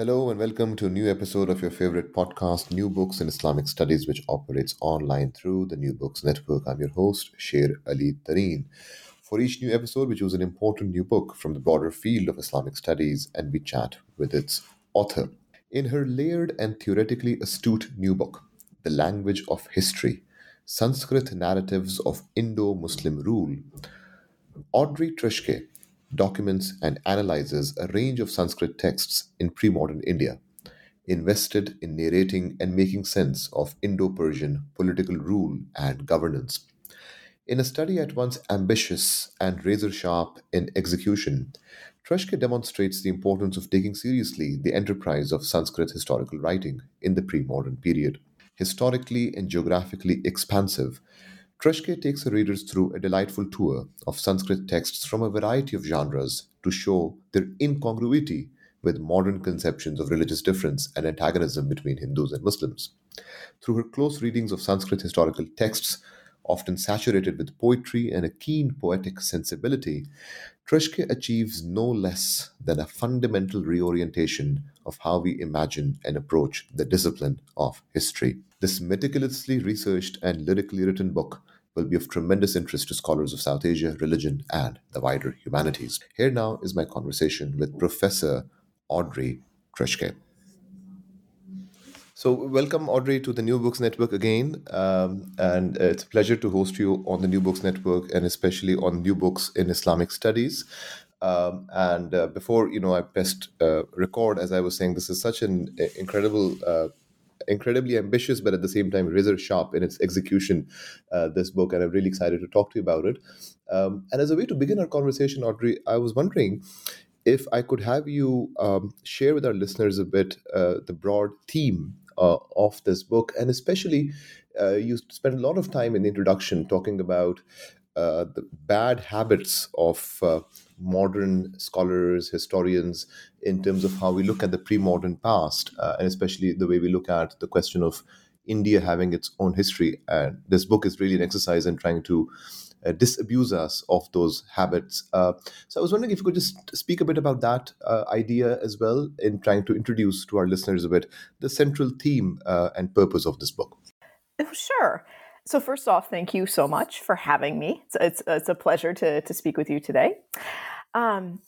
Hello and welcome to a new episode of your favorite podcast, New Books in Islamic Studies, which operates online through the New Books Network. I'm your host, Sher Ali Tareen. For each new episode, we choose an important new book from the broader field of Islamic studies and we chat with its author. In her layered and theoretically astute new book, The Language of History Sanskrit Narratives of Indo Muslim Rule, Audrey Truschke documents and analyzes a range of Sanskrit texts in pre modern India, invested in narrating and making sense of Indo Persian political rule and governance. In a study at once ambitious and razor sharp in execution, Truschke demonstrates the importance of taking seriously the enterprise of Sanskrit historical writing in the pre modern period. Historically and geographically expansive, Truschke takes her readers through a delightful tour of Sanskrit texts from a variety of genres to show their incongruity with modern conceptions of religious difference and antagonism between Hindus and Muslims. Through her close readings of Sanskrit historical texts, often saturated with poetry and a keen poetic sensibility, Truschke achieves no less than a fundamental reorientation of how we imagine and approach the discipline of history. This meticulously researched and lyrically written book will be of tremendous interest to scholars of South Asia, religion, and the wider humanities. Here now is my conversation with Professor Audrey Truschke. So, welcome, Audrey, to the New Books Network again. Um, and it's a pleasure to host you on the New Books Network and especially on New Books in Islamic Studies. Um, and uh, before you know, I pressed uh, record. As I was saying, this is such an incredible uh, incredibly ambitious, but at the same time razor sharp in its execution. Uh, this book, and I'm really excited to talk to you about it. Um, and as a way to begin our conversation, Audrey, I was wondering if I could have you um, share with our listeners a bit uh, the broad theme uh, of this book, and especially uh, you spent a lot of time in the introduction talking about uh, the bad habits of uh, modern scholars, historians, in terms of how we look at the pre modern past, uh, and especially the way we look at the question of India having its own history. And this book is really an exercise in trying to uh, disabuse us of those habits. Uh, so I was wondering if you could just speak a bit about that uh, idea as well in trying to introduce to our listeners a bit the central theme uh, and purpose of this book. Oh, sure. So first off, thank you so much for having me. It's, it's, it's a pleasure to, to speak with you today. Um,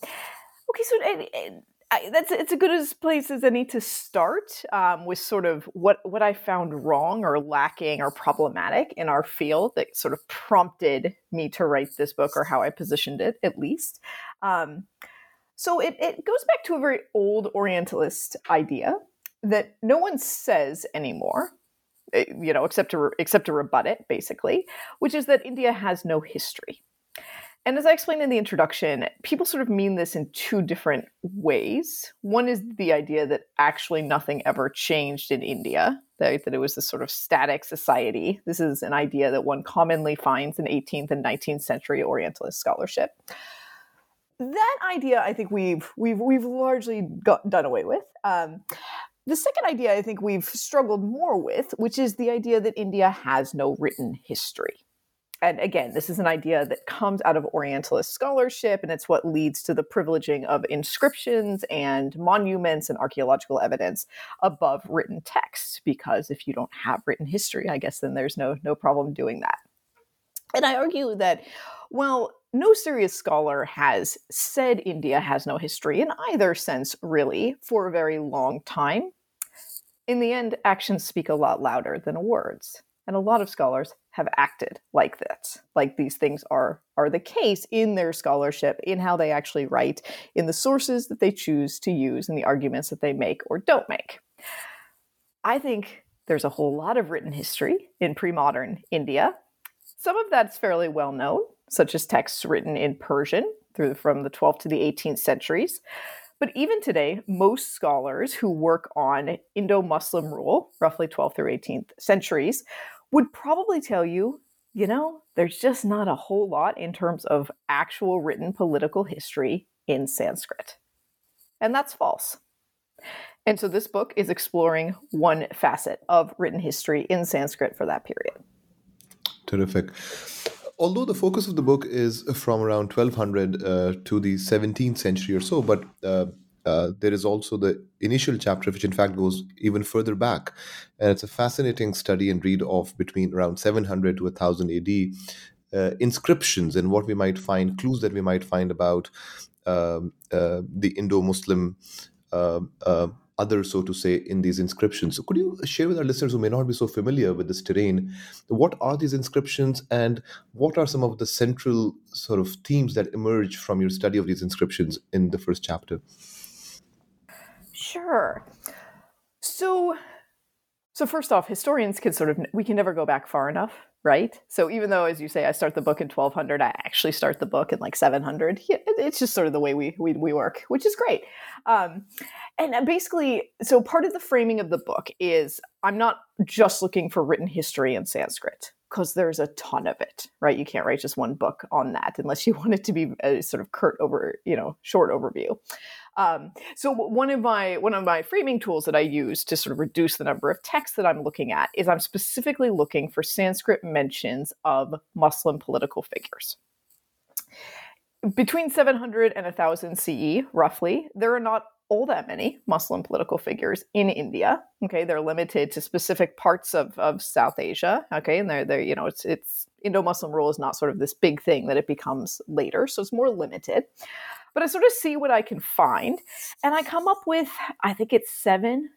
okay, so it, it, That's it's a good as place as any to start um, with sort of what what I found wrong or lacking or problematic in our field that sort of prompted me to write this book or how I positioned it at least. Um, so it, it goes back to a very old Orientalist idea that no one says anymore, eh, you know, except to except to rebut it, basically, which is that India has no history. And as I explained in the introduction, people sort of mean this in two different ways. One is the idea that actually nothing ever changed in India, that, that it was this sort of static society. This is an idea that one commonly finds in 18th and 19th century Orientalist scholarship. That idea, I think we've we've we've largely got, done away with. Um, the second idea, I think we've struggled more with, which is the idea that India has no written history and again, this is an idea that comes out of Orientalist scholarship, and it's what leads to the privileging of inscriptions and monuments and archaeological evidence above written texts. Because if you don't have written history, I guess then there's no no problem doing that. And I argue that, well, no serious scholar has said India has no history in either sense, really, for a very long time. In the end, actions speak a lot louder than words. And a lot of scholars have acted like this, like these things are, are the case in their scholarship, in how they actually write, in the sources that they choose to use, and the arguments that they make or don't make. I think there's a whole lot of written history in pre modern India. Some of that's fairly well known, such as texts written in Persian through from the 12th to the 18th centuries. But even today, most scholars who work on Indo Muslim rule, roughly 12th through 18th centuries, would probably tell you, you know, there's just not a whole lot in terms of actual written political history in Sanskrit. And that's false. And so this book is exploring one facet of written history in Sanskrit for that period. Terrific. Although the focus of the book is from around 1200 uh, to the 17th century or so, but uh, uh, there is also the initial chapter, which in fact goes even further back. And it's a fascinating study and read of between around 700 to 1000 AD uh, inscriptions and what we might find, clues that we might find about um, uh, the Indo Muslim uh, uh, others, so to say, in these inscriptions. So, could you share with our listeners who may not be so familiar with this terrain, what are these inscriptions and what are some of the central sort of themes that emerge from your study of these inscriptions in the first chapter? Sure. So, so first off, historians can sort of we can never go back far enough, right? So even though, as you say, I start the book in 1200, I actually start the book in like 700. It's just sort of the way we we, we work, which is great. Um, and basically, so part of the framing of the book is I'm not just looking for written history in Sanskrit because there's a ton of it, right? You can't write just one book on that unless you want it to be a sort of curt over, you know, short overview. Um, so one of my one of my framing tools that I use to sort of reduce the number of texts that I'm looking at is I'm specifically looking for Sanskrit mentions of Muslim political figures. Between 700 and 1000 CE, roughly, there are not all that many Muslim political figures in India. Okay, they're limited to specific parts of, of South Asia. Okay, and they're, they're you know it's it's Indo-Muslim rule is not sort of this big thing that it becomes later, so it's more limited. But I sort of see what I can find, and I come up with I think it's seven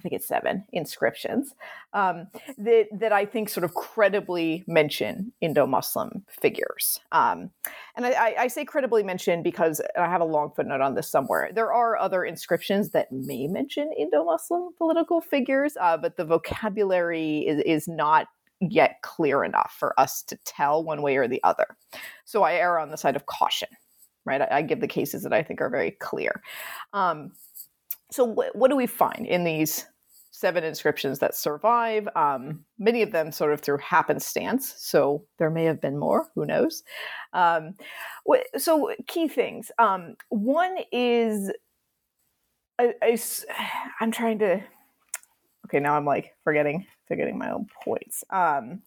I think it's seven inscriptions um, that that I think sort of credibly mention Indo-Muslim figures. Um, and I, I, say credibly mention because I have a long footnote on this somewhere. There are other inscriptions that may mention Indo-Muslim political figures, uh, but the vocabulary is, is not yet clear enough for us to tell one way or the other. So I err on the side of caution. Right, I, I give the cases that I think are very clear. Um, so what, what do we find in these seven inscriptions that survive? Um, many of them sort of through happenstance so there may have been more who knows? Um, so key things um, one is I, I, i'm trying to okay now i'm like forgetting forgetting my own points. Um,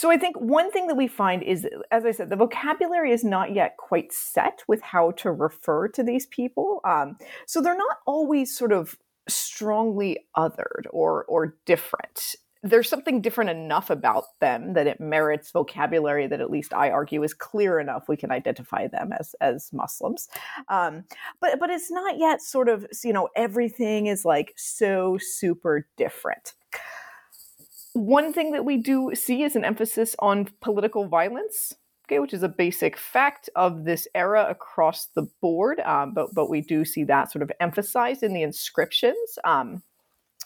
so I think one thing that we find is, as I said, the vocabulary is not yet quite set with how to refer to these people. Um, so they're not always sort of strongly othered or or different. There's something different enough about them that it merits vocabulary that at least I argue is clear enough we can identify them as as Muslims. Um, but but it's not yet sort of you know everything is like so super different one thing that we do see is an emphasis on political violence, okay, which is a basic fact of this era across the board. Um, but but we do see that sort of emphasized in the inscriptions. Um,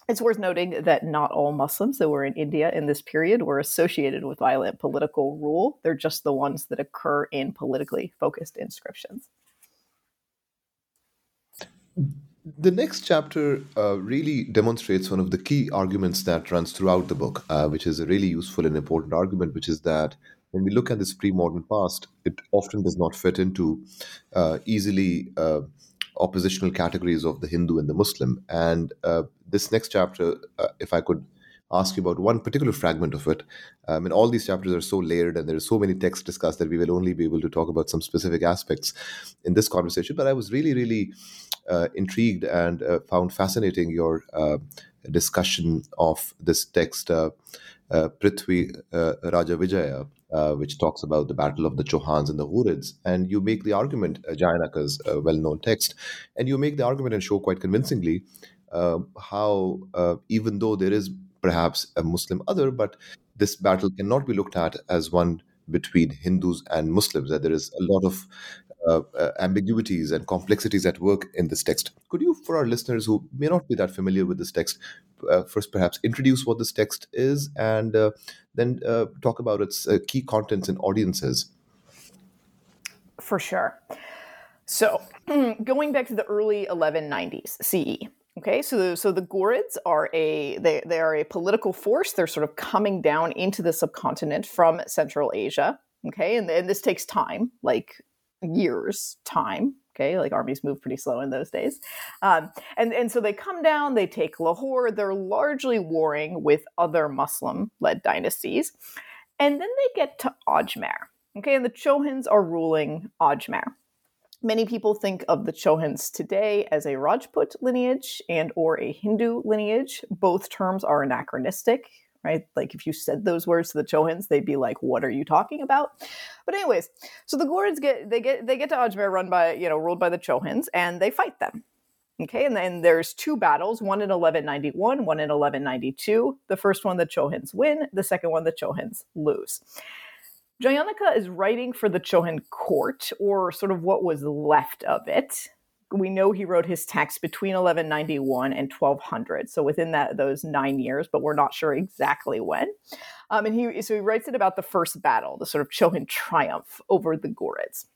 it's worth noting that not all Muslims that were in India in this period were associated with violent political rule. They're just the ones that occur in politically focused inscriptions the next chapter uh, really demonstrates one of the key arguments that runs throughout the book, uh, which is a really useful and important argument, which is that when we look at this pre-modern past, it often does not fit into uh, easily uh, oppositional categories of the Hindu and the Muslim. And uh, this next chapter, uh, if I could ask you about one particular fragment of it. I mean, all these chapters are so layered and there are so many texts discussed that we will only be able to talk about some specific aspects in this conversation. But I was really, really intrigued and uh, found fascinating your uh, discussion of this text, uh, uh, Prithvi uh, Raja Vijaya, uh, which talks about the battle of the Chauhans and the Ghurids. And you make the argument, uh, Jayanaka's uh, well known text, and you make the argument and show quite convincingly uh, how, uh, even though there is perhaps a Muslim other, but this battle cannot be looked at as one between Hindus and Muslims, that there is a lot of uh, uh, ambiguities and complexities at work in this text. Could you, for our listeners who may not be that familiar with this text, uh, first perhaps introduce what this text is and uh, then uh, talk about its key contents and audiences? For sure. So, going back to the early 1190s CE, Okay, so the, so the Ghurids are a they, they are a political force. They're sort of coming down into the subcontinent from Central Asia. Okay, and, and this takes time, like years time. Okay, like armies move pretty slow in those days, um, and and so they come down. They take Lahore. They're largely warring with other Muslim-led dynasties, and then they get to Ajmer. Okay, and the Chauhans are ruling Ajmer. Many people think of the Chauhans today as a Rajput lineage and or a Hindu lineage. Both terms are anachronistic, right? Like if you said those words to the Chauhans, they'd be like, "What are you talking about?" But anyways, so the Ghurids get they get they get to Ajmer, run by you know ruled by the Chauhans, and they fight them. Okay, and then there's two battles, one in 1191, one in 1192. The first one the Chauhans win, the second one the Chauhans lose. Jayanaka is writing for the Chauhan court, or sort of what was left of it. We know he wrote his text between 1191 and 1200, so within that those nine years, but we're not sure exactly when. Um, and he so he writes it about the first battle, the sort of Chauhan triumph over the Ghurids.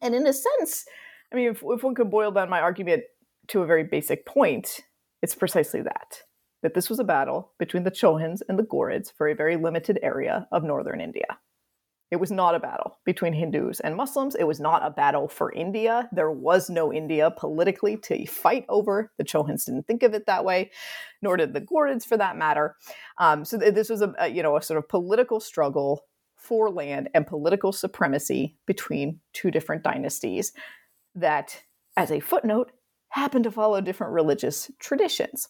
And in a sense, I mean, if, if one could boil down my argument to a very basic point, it's precisely that that this was a battle between the Chauhans and the Ghurids for a very limited area of northern India. It was not a battle between Hindus and Muslims. It was not a battle for India. There was no India politically to fight over. The Chauhans didn't think of it that way, nor did the Ghurids, for that matter. Um, so th- this was a, a you know a sort of political struggle for land and political supremacy between two different dynasties that, as a footnote, happened to follow different religious traditions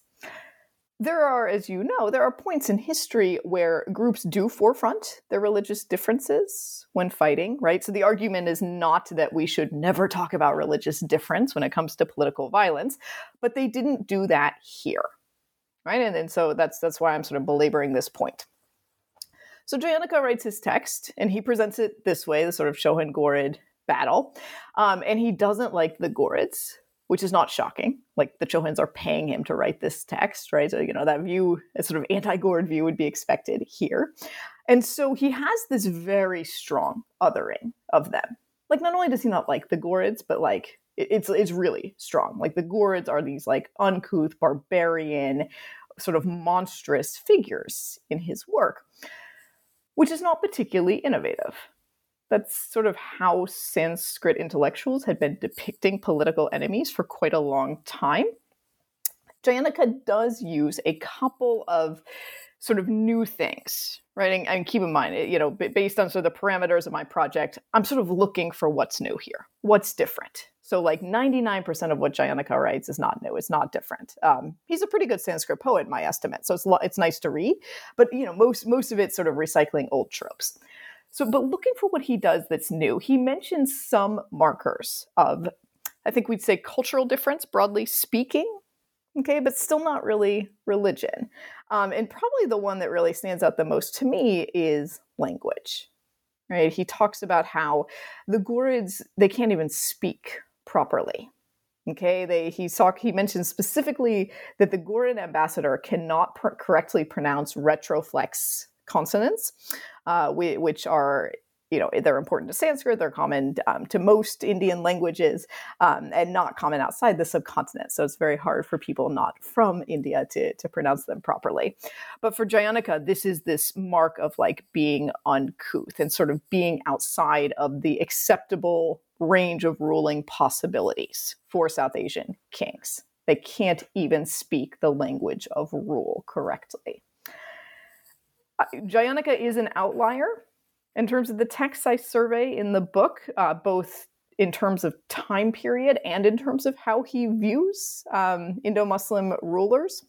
there are, as you know, there are points in history where groups do forefront their religious differences when fighting, right? So the argument is not that we should never talk about religious difference when it comes to political violence, but they didn't do that here, right? And, and so that's that's why I'm sort of belaboring this point. So Jayanaka writes his text, and he presents it this way: the sort of Chauhan Ghurid battle, um, and he doesn't like the Ghurids which is not shocking. Like the Chauhans are paying him to write this text, right? So, you know, that view, a sort of anti Ghurid view, would be expected here. And so he has this very strong othering of them. Like, not only does he not like the Ghurids, but like, it's, it's really strong. Like, the Ghurids are these like uncouth, barbarian, sort of monstrous figures in his work, which is not particularly innovative. That's sort of how Sanskrit intellectuals had been depicting political enemies for quite a long time. Jayanaka does use a couple of sort of new things, right? And, and, keep in mind, you know, based on sort of the parameters of my project, I'm sort of looking for what's new here, what's different. So, like 99% of what Jayanaka writes is not new; it's not different. Um, he's a pretty good Sanskrit poet, my estimate, so it's it's nice to read. But you know, most most of it's sort of recycling old tropes. So, but looking for what he does that's new, he mentions some markers of, I think we'd say cultural difference, broadly speaking, okay, but still not really religion. Um, and probably the one that really stands out the most to me is language. Right? He talks about how the Ghurids they can't even speak properly. Okay, they he talk he mentions specifically that the Ghurid ambassador cannot pr- correctly pronounce retroflex consonants, uh, we, which are you know they're important to sanskrit they're common um, to most indian languages um, and not common outside the subcontinent. So it's very hard for people not from india to, to pronounce them properly. But for jayanaka this is this mark of like being uncouth and sort of being outside of the acceptable range of ruling possibilities for south asian kings. They can't even speak the language of rule correctly Jayanaka is an outlier in terms of the texts I survey in the book, uh, both in terms of time period and in terms of how he views um, Indo Muslim rulers.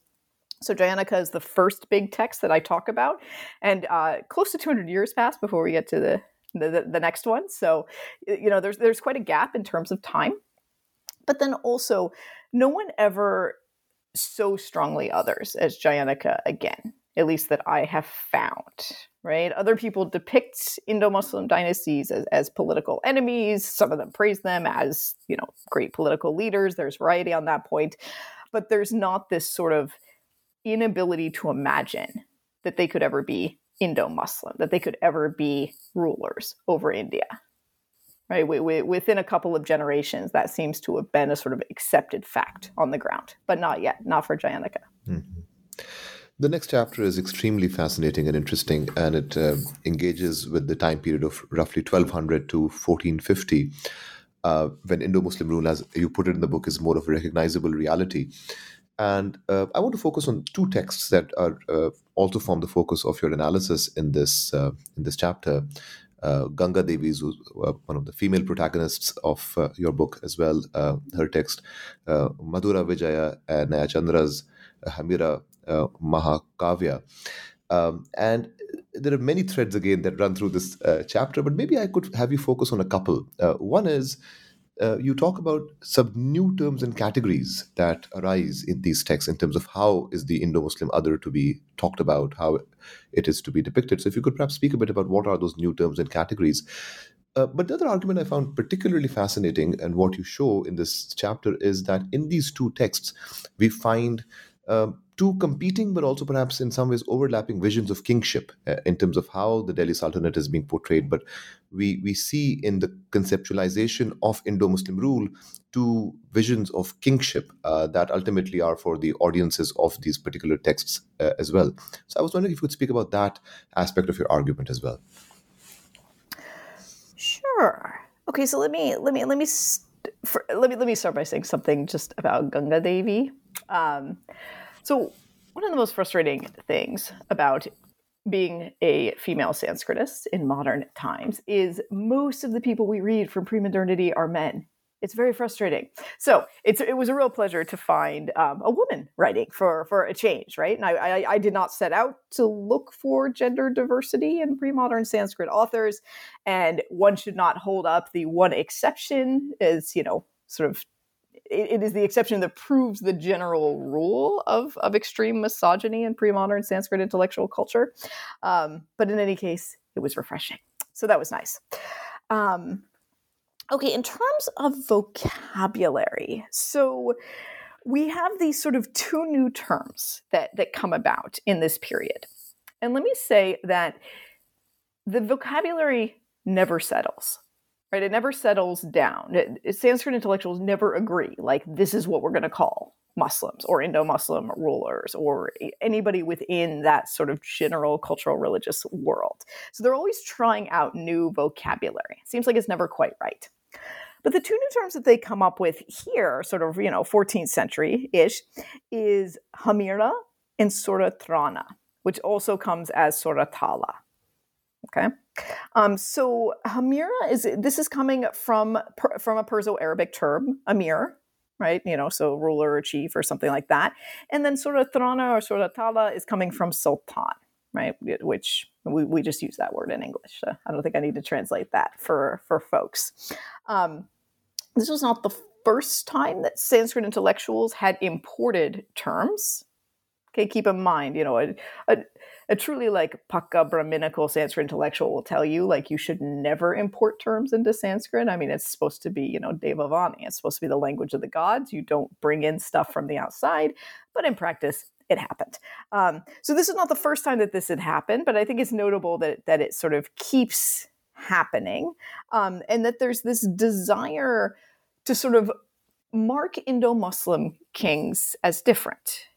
So Jayanaka is the first big text that I talk about, and uh, close to 200 years passed before we get to the, the the next one. So you know, there's there's quite a gap in terms of time, but then also, no one ever so strongly others as Jayanaka again, at least that I have found. Right, other people depict Indo-Muslim dynasties as, as political enemies. Some of them praise them as you know great political leaders. There's variety on that point, but there's not this sort of inability to imagine that they could ever be Indo Muslim, that they could ever be rulers over India. Right, within a couple of generations, that seems to have been a sort of accepted fact on the ground, but not yet, not for Jayanaka. Mm-hmm. The next chapter is extremely fascinating and interesting, and it uh, engages with the time period of roughly 1200 to 1450, uh, when Indo Muslim rule, as you put it in the book, is more of a recognizable reality. And uh, I want to focus on two texts that are uh, also form the focus of your analysis in this uh, in this chapter. Uh, Ganga Devi is one of the female protagonists of your book as well. her text, Madhura Vijaya and Naya Chandra's Hamira Mahakavya. Um, and there are many threads again that run through this chapter, but maybe I could have you focus on a couple. one is uh, you talk about some new terms and categories that arise in these texts in terms of how is the Indo-Muslim other to be talked about, how it is to be depicted. So if you could perhaps speak a bit about what are those new terms and categories. Uh, but the other argument I found particularly fascinating and what you show in this chapter is that in these two texts, we find um, two competing but also perhaps in some ways overlapping visions of kingship uh, in terms of how the Delhi Sultanate is being portrayed. But we, we see in the conceptualization of Indo Muslim rule two visions of kingship uh, that ultimately are for the audiences of these particular texts uh, as well. So I was wondering if you could speak about that aspect of your argument as well. Sure. Okay, so let me let me let me st- for, let me let me start by saying something just about Ganga Devi. Um, so, one of the most frustrating things about being a female Sanskritist in modern times is most of the people we read from pre-modernity are men. It's very frustrating. So it was a real pleasure to find um, a woman writing for for a change, right? And I, I, I did not set out to look for gender diversity in pre-modern Sanskrit authors, and one should not hold up the one exception as you know sort of it, it is the exception that proves the general rule of, of extreme misogyny in pre-modern Sanskrit intellectual culture. Um, but in any case, it was refreshing. So that was nice. Um, okay, in terms of vocabulary, so we have these sort of two new terms that, that come about in this period. And let me say that the vocabulary never settles right? It never settles down. It, Sanskrit intellectuals never agree, like, this is what we're going to call Muslims or Indo Muslim rulers or anybody within that sort of general cultural religious world. So they're always trying out new vocabulary. It seems like it's never quite right. But the two new terms that they come up with here, sort of, you know, 14th century ish, is Hamira and Suratrana, which also comes as Suratala. Okay. Um, so Hamira is this is coming from from a Perso-Arabic term, Amir, right? You know, so ruler or chief or something like that. And then Suratrana or Suratala is coming from Sultan, right? Which we, we just use that word in English. So I don't think I need to translate that for for folks. Um, this was not the first time that Sanskrit intellectuals had imported terms. Okay, keep in mind, you know, a, a, a truly like Pakka Brahminical Sanskrit intellectual will tell you like you should never import terms into Sanskrit. I mean, it's supposed to be, you know, Devavani. It's supposed to be the language of the gods. You don't bring in stuff from the outside. But in practice, it happened. Um, so this is not the first time that this had happened, but I think it's notable that that it sort of keeps happening, um, and that there's this desire to sort of mark Indo-Muslim kings as different.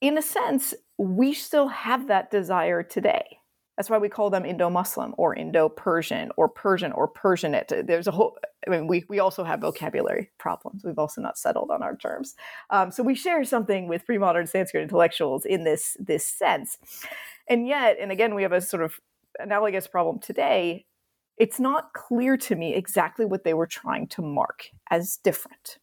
In a sense, we still have that desire today. That's why we call them Indo-Muslim or Indo-Persian or Persian or Persianate. There's a whole. I mean, we we also have vocabulary problems. We've also not settled on our terms. Um, so we share something with pre-modern Sanskrit intellectuals in this this sense, and yet, and again, we have a sort of analogous problem today. It's not clear to me exactly what they were trying to mark as different.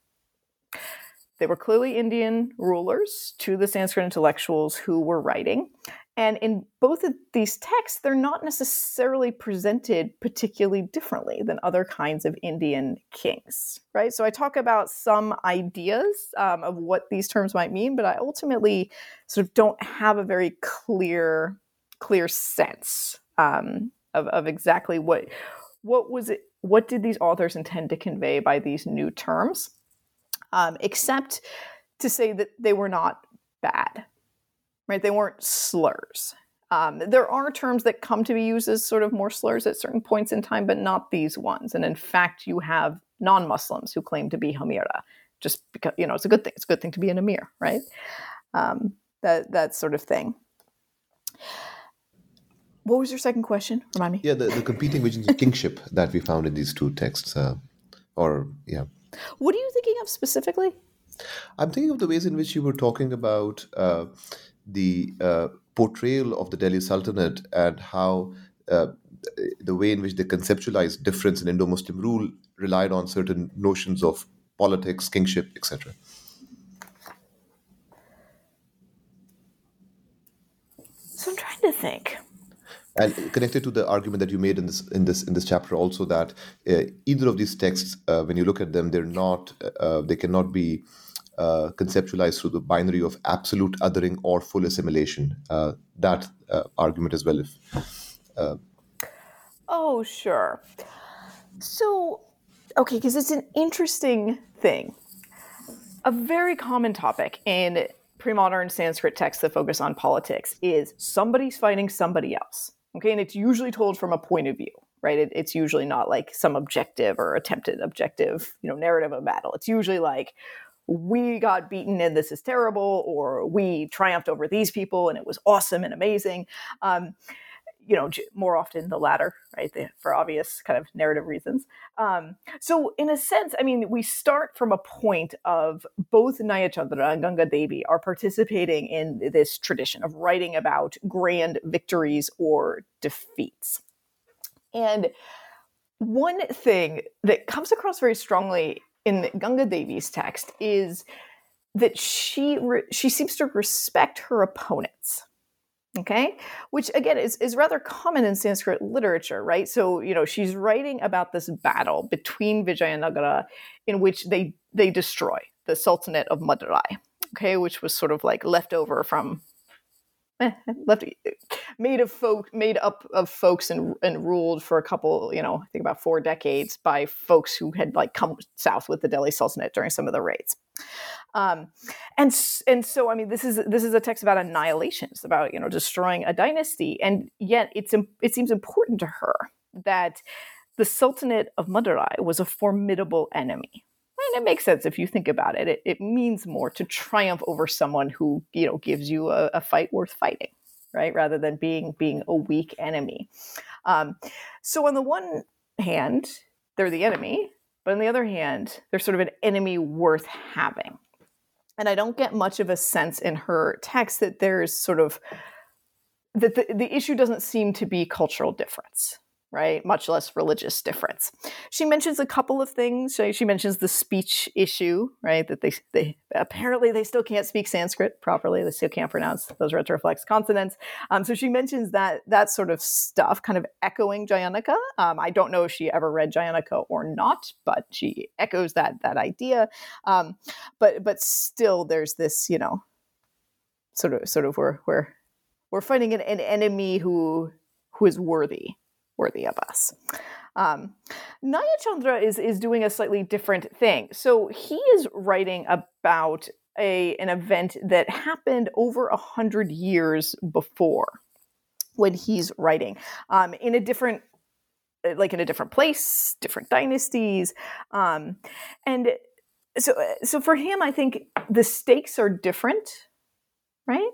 They were clearly Indian rulers to the Sanskrit intellectuals who were writing. And in both of these texts, they're not necessarily presented particularly differently than other kinds of Indian kings, right? So I talk about some ideas um, of what these terms might mean, but I ultimately sort of don't have a very clear, clear sense um, of, of exactly what what was it, what did these authors intend to convey by these new terms, um, except to say that they were not bad right? They weren't slurs. Um, there are terms that come to be used as sort of more slurs at certain points in time, but not these ones. And in fact, you have non-Muslims who claim to be Hamira, just because you know it's a good thing. It's a good thing to be an Amir, right? Um, that that sort of thing. What was your second question? Remind me. Yeah, the, the competing visions of kingship that we found in these two texts, uh, or yeah. What are you thinking of specifically? I'm thinking of the ways in which you were talking about. Uh, the uh, portrayal of the Delhi Sultanate and how uh, the way in which they conceptualized difference in Indo-Muslim rule relied on certain notions of politics, kingship, etc. So I'm trying to think. And connected to the argument that you made in this in this in this chapter, also that uh, either of these texts, uh, when you look at them, they're not uh, they cannot be uh, conceptualized through the binary of absolute othering or full assimilation. Uh, that uh, argument as well. If uh, oh, sure. So, okay, because it's an interesting thing. A very common topic in pre-modern Sanskrit texts that focus on politics is somebody's fighting somebody else. Okay, and it's usually told from a point of view right? It, it's usually not like some objective or attempted objective, you know, narrative of battle. It's usually like we got beaten and this is terrible, or we triumphed over these people and it was awesome and amazing. Um, you know, more often the latter, right? The, for obvious kind of narrative reasons. Um, so, in a sense, I mean, we start from a point of both Naya Chandra and Ganga Devi are participating in this tradition of writing about grand victories or defeats. And one thing that comes across very strongly in Ganga Devi's text is that she re- she seems to respect her opponents okay? Which again is, is rather common in sanskrit literature right? So you know she's writing about this battle between vijayanagara in which they they destroy the sultanate of madurai okay which was sort of like left over from left made of folk made up of folks and and ruled for a couple you know i think about four decades by folks who had like come south with the delhi sultanate during some of the raids. Um, and and so i mean this is this is a text about annihilation it's about you know destroying a dynasty. And yet it's it seems important to her that the sultanate of madurai was a formidable enemy and it makes sense if you think about it. It, it means more to triumph over someone who you know gives you a, a fight worth fighting, right? Rather than being being a weak enemy. Um, so on the one hand, they're the enemy, but on the other hand, they're sort of an enemy worth having. And I don't get much of a sense in her text that there's sort of that the, the issue doesn't seem to be cultural difference right? Much less religious difference. She mentions a couple of things. She mentions the speech issue, right? That they, they apparently they still can't speak Sanskrit properly. They still can't pronounce those retroflex consonants. Um, so she mentions that that sort of stuff, kind of echoing Jayanaka. Um, I don't know if she ever read Jayanaka or not, but she echoes that that idea. Um, but but still, there's this, you know, sort of sort of we're we're we're fighting an, an enemy who who is worthy worthy of us. Um, Naya Chandra is is doing a slightly different thing. So he is writing about a an event that happened over a hundred years before when he's writing um, in a different uh, like in a different place different dynasties um, and so so for him i think the stakes are different right?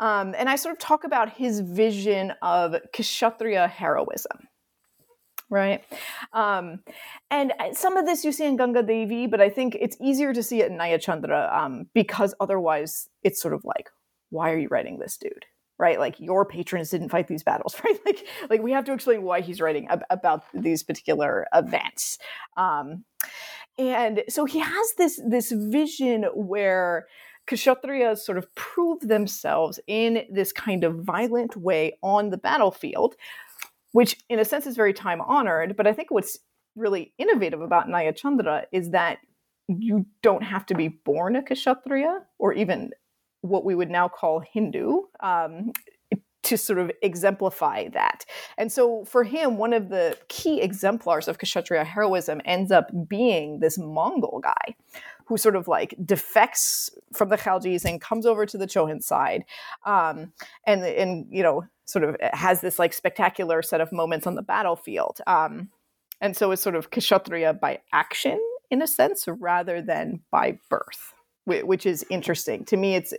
Um, and I sort of talk about his vision of Kshatriya heroism. Right. Um, and some of this you see in Ganga Devi, but I think it's easier to see it in Naya Chandra um, because otherwise it's sort of like, why are you writing this dude? Right, like your patrons didn't fight these battles, right? Like, like we have to explain why he's writing ab- about these particular events. Um, and so he has this this vision where kshatriyas sort of prove themselves in this kind of violent way on the battlefield, which in a sense is very time honored. But I think what's really innovative about Naya Chandra is that you don't have to be born a kshatriya or even what we would now call Hindu um, to sort of exemplify that. And so for him, one of the key exemplars of Kshatriya heroism ends up being this Mongol guy who sort of like defects from the Khaljis and comes over to the Chauhan side, um, and and you know sort of has this like spectacular set of moments on the battlefield. Um, and so it's sort of Kshatriya by action in a sense rather than by birth, which is interesting to me. It's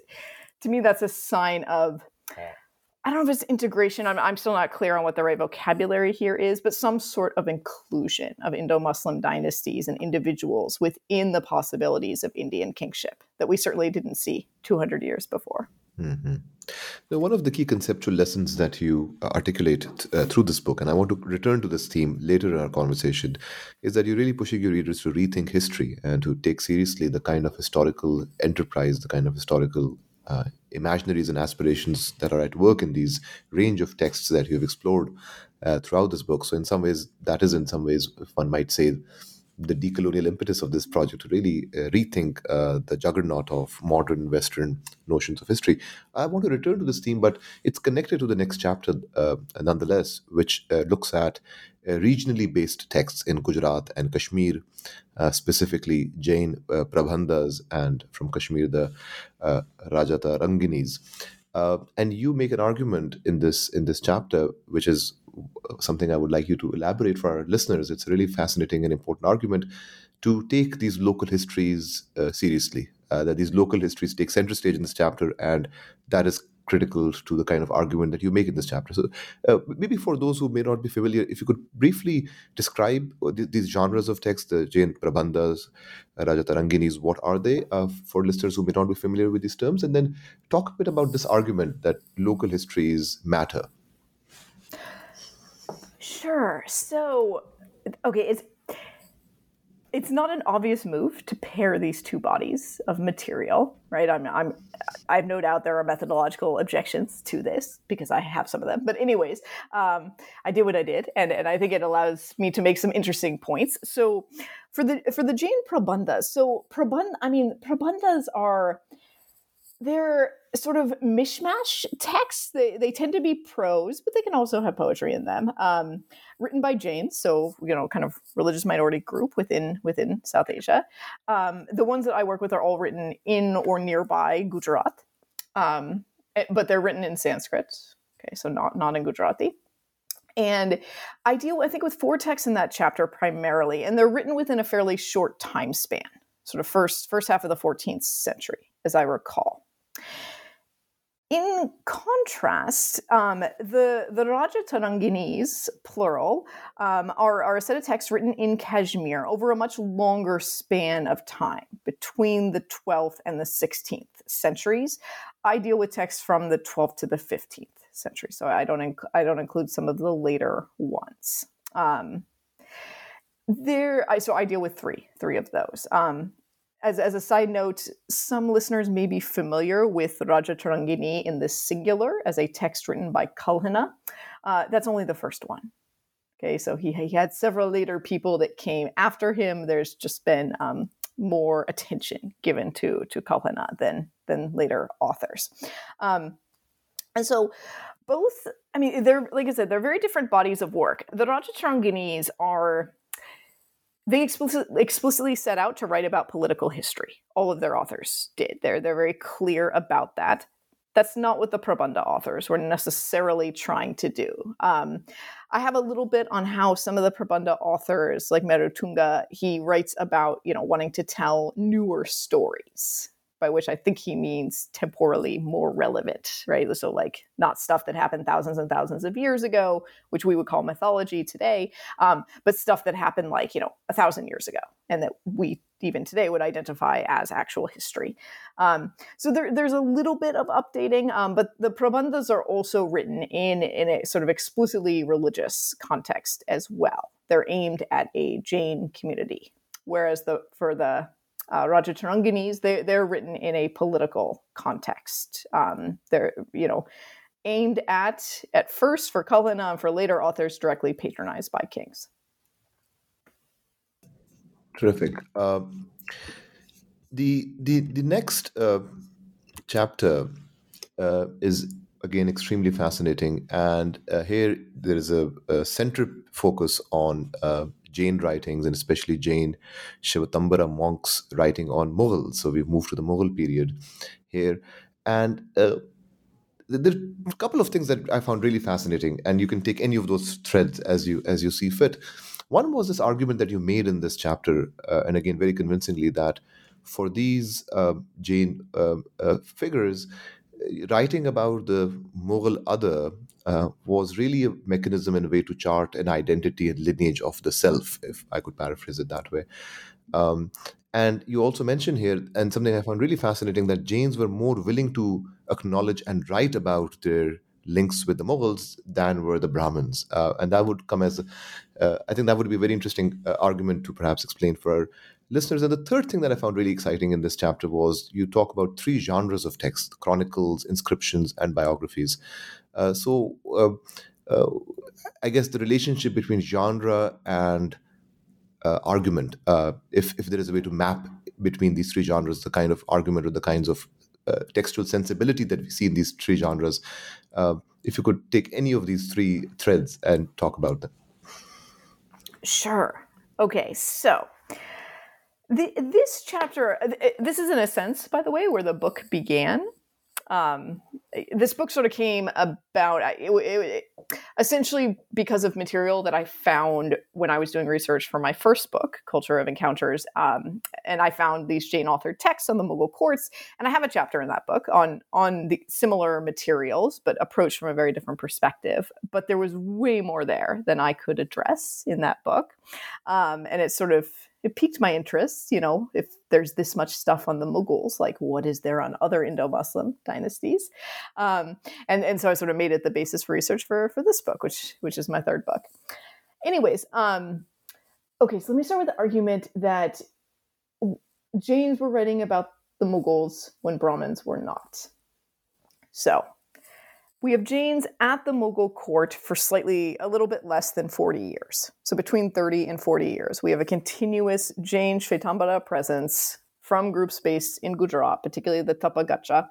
to me that's a sign of I don't know if it's integration. I'm, I'm still not clear on what the right vocabulary here is, but some sort of inclusion of Indo Muslim dynasties and individuals within the possibilities of Indian kingship that we certainly didn't see 200 years before. Mm-hmm. Now, one of the key conceptual lessons that you articulate uh, through this book, and I want to return to this theme later in our conversation, is that you're really pushing your readers to rethink history and to take seriously the kind of historical enterprise, the kind of historical uh, imaginaries and aspirations that are at work in these range of texts that you've explored uh, throughout this book. So, in some ways, that is in some ways, one might say, the decolonial impetus of this project to really uh, rethink uh, the juggernaut of modern Western notions of history. I want to return to this theme, but it's connected to the next chapter uh, nonetheless, which uh, looks at regionally based texts in Gujarat and Kashmir, uh, specifically Jain Prabandhas, and from Kashmir, the Rajataranginis. and you make an argument in this in this chapter, which is something I would like you to elaborate for our listeners. It's a really fascinating and important argument to take these local histories uh, seriously. Uh, that these local histories take center stage in this chapter, and that is critical to the kind of argument that you make in this chapter. So, uh, maybe for those who may not be familiar, if you could briefly describe uh, these genres of text, the Jain Prabandhas, uh, Rajataranginis, what are they uh, for listeners who may not be familiar with these terms? And then talk a bit about this argument that local histories matter Sure. So, okay, it's it's not an obvious move to pair these two bodies of material, right? I'm, I'm, I have no doubt there are methodological objections to this because I have some of them. But anyways, um, I did what I did, and, and I think it allows me to make some interesting points. So, for the for the Jain Prabandhas, so Prabandh, I mean, Prabandhas are they're sort of mishmash texts. They, they tend to be prose, but they can also have poetry in them. Um, written by Jains, so you know, kind of religious minority group within within South Asia. Um, the ones that I work with are all written in or nearby Gujarat, um, eh, but they're written in Sanskrit. Okay, so not not in Gujarati. And I deal, I think, with four texts in that chapter primarily, and they're written within a fairly short time span, sort of first first half of the 14th century, as I recall. In contrast, um, the, the Rajataranginis, plural, um, are, are a set of texts written in Kashmir over a much longer span of time, between the 12th and the 16th centuries. I deal with texts from the 12th to the 15th century, so I don't, inc- I don't include some of the later ones. Um, there, I, so I deal with three, three of those. As, as a side note, some listeners may be familiar with Raja Tarangini in the singular as a text written by Kalhana. Uh, that's only the first one. Okay, so he, he had several later people that came after him. There's just been um, more attention given to to Kalhana than than later authors. Um, and so both, I mean, they're like I said, they're very different bodies of work. The Raja Tarangini's are they explicit, explicitly set out to write about political history. All of their authors did. They're they're very clear about that. That's not what the Prabandha authors were necessarily trying to do. Um, I have a little bit on how some of the Prabandha authors, like Merutunga, he writes about you know wanting to tell newer stories by which I think he means temporally more relevant, right? So, like, not stuff that happened thousands and thousands of years ago, which we would call mythology today, um, but stuff that happened like, you know, a thousand years ago, and that we even today would identify as actual history. Um, so there, there's a little bit of updating, um, but the prabandhas are also written in, in a sort of explicitly religious context as well. They're aimed at a Jain community whereas the for the uh, Raja Taranginis, they they're written in a political context. Um, they're you know aimed at at first for Kalhana and for later authors directly patronized by kings. Terrific. Uh, the the the next uh, chapter uh, is again extremely fascinating, and uh, here there is a, a central focus on uh, Jain writings and especially Jain Shvetambara monks writing on Mughal. So we've moved to the Mughal period here, and uh, there are a couple of things that I found really fascinating, and you can take any of those threads as you as you see fit. One was this argument that you made in this chapter, uh, and again very convincingly, that for these uh, Jain uh, uh figures, writing about the Mughal other uh, was really a mechanism and a way to chart an identity and lineage of the self, if I could paraphrase it that way. Um, and you also mentioned here, and something I found really fascinating, that Jains were more willing to acknowledge and write about their links with the Mughals than were the Brahmins. Uh, and that would come as, uh, I think that would be a very interesting uh, argument to perhaps explain for listeners. And the third thing that I found really exciting in this chapter was you talk about three genres of text chronicles, inscriptions, and biographies. Uh, so uh, uh, I guess the relationship between genre and uh, argument, uh, if if there is a way to map between these three genres, the kind of argument or the kinds of textual sensibility that we see in these three genres, if you could take any of these three threads and talk about them. Sure. Okay, so the, this chapter, this is in a sense, by the way, where the book began. Um, this book sort of came about it, it, essentially because of material that I found when I was doing research for my first book, Culture of Encounters. Um, and I found these Jain authored texts on the Mughal courts, and I have a chapter in that book on on the similar materials, but approached from a very different perspective. But there was way more there than I could address in that book, um, and it sort of it piqued my interest. You know, if there's this much stuff on the Mughals, like what is there on other Indo-Muslim dynasties? Um, and and so I sort of made it the basis for research for for this book, which which is my third book. Anyways, um, okay, so let me start with the argument that Jains were writing about the Mughals when Brahmins were not. So we have Jains at the Mughal court for slightly a little bit less than 40 years. So between 30 and 40 years. We have a continuous Jain Shvetambara presence from groups based in Gujarat, particularly the Tapagacha,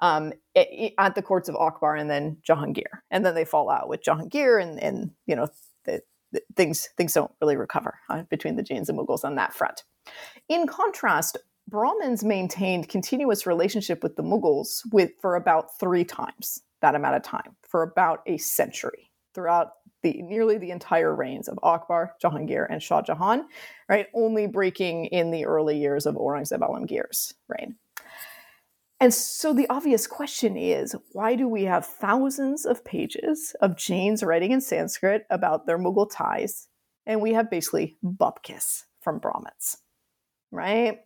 um, at the courts of Akbar and then Jahangir. And then they fall out with Jahangir and, and you know, the, the, things, things don't really recover uh, between the Jains and Mughals on that front. In contrast, Brahmins maintained continuous relationship with the Mughals with, for about three times that amount of time for about a century throughout the nearly the entire reigns of Akbar, Jahangir, and Shah Jahan, right? Only breaking in the early years of Aurangzeb Alamgir's reign. And so the obvious question is why do we have thousands of pages of Jains writing in Sanskrit about their Mughal ties, and we have basically bupkis from Brahmins, right?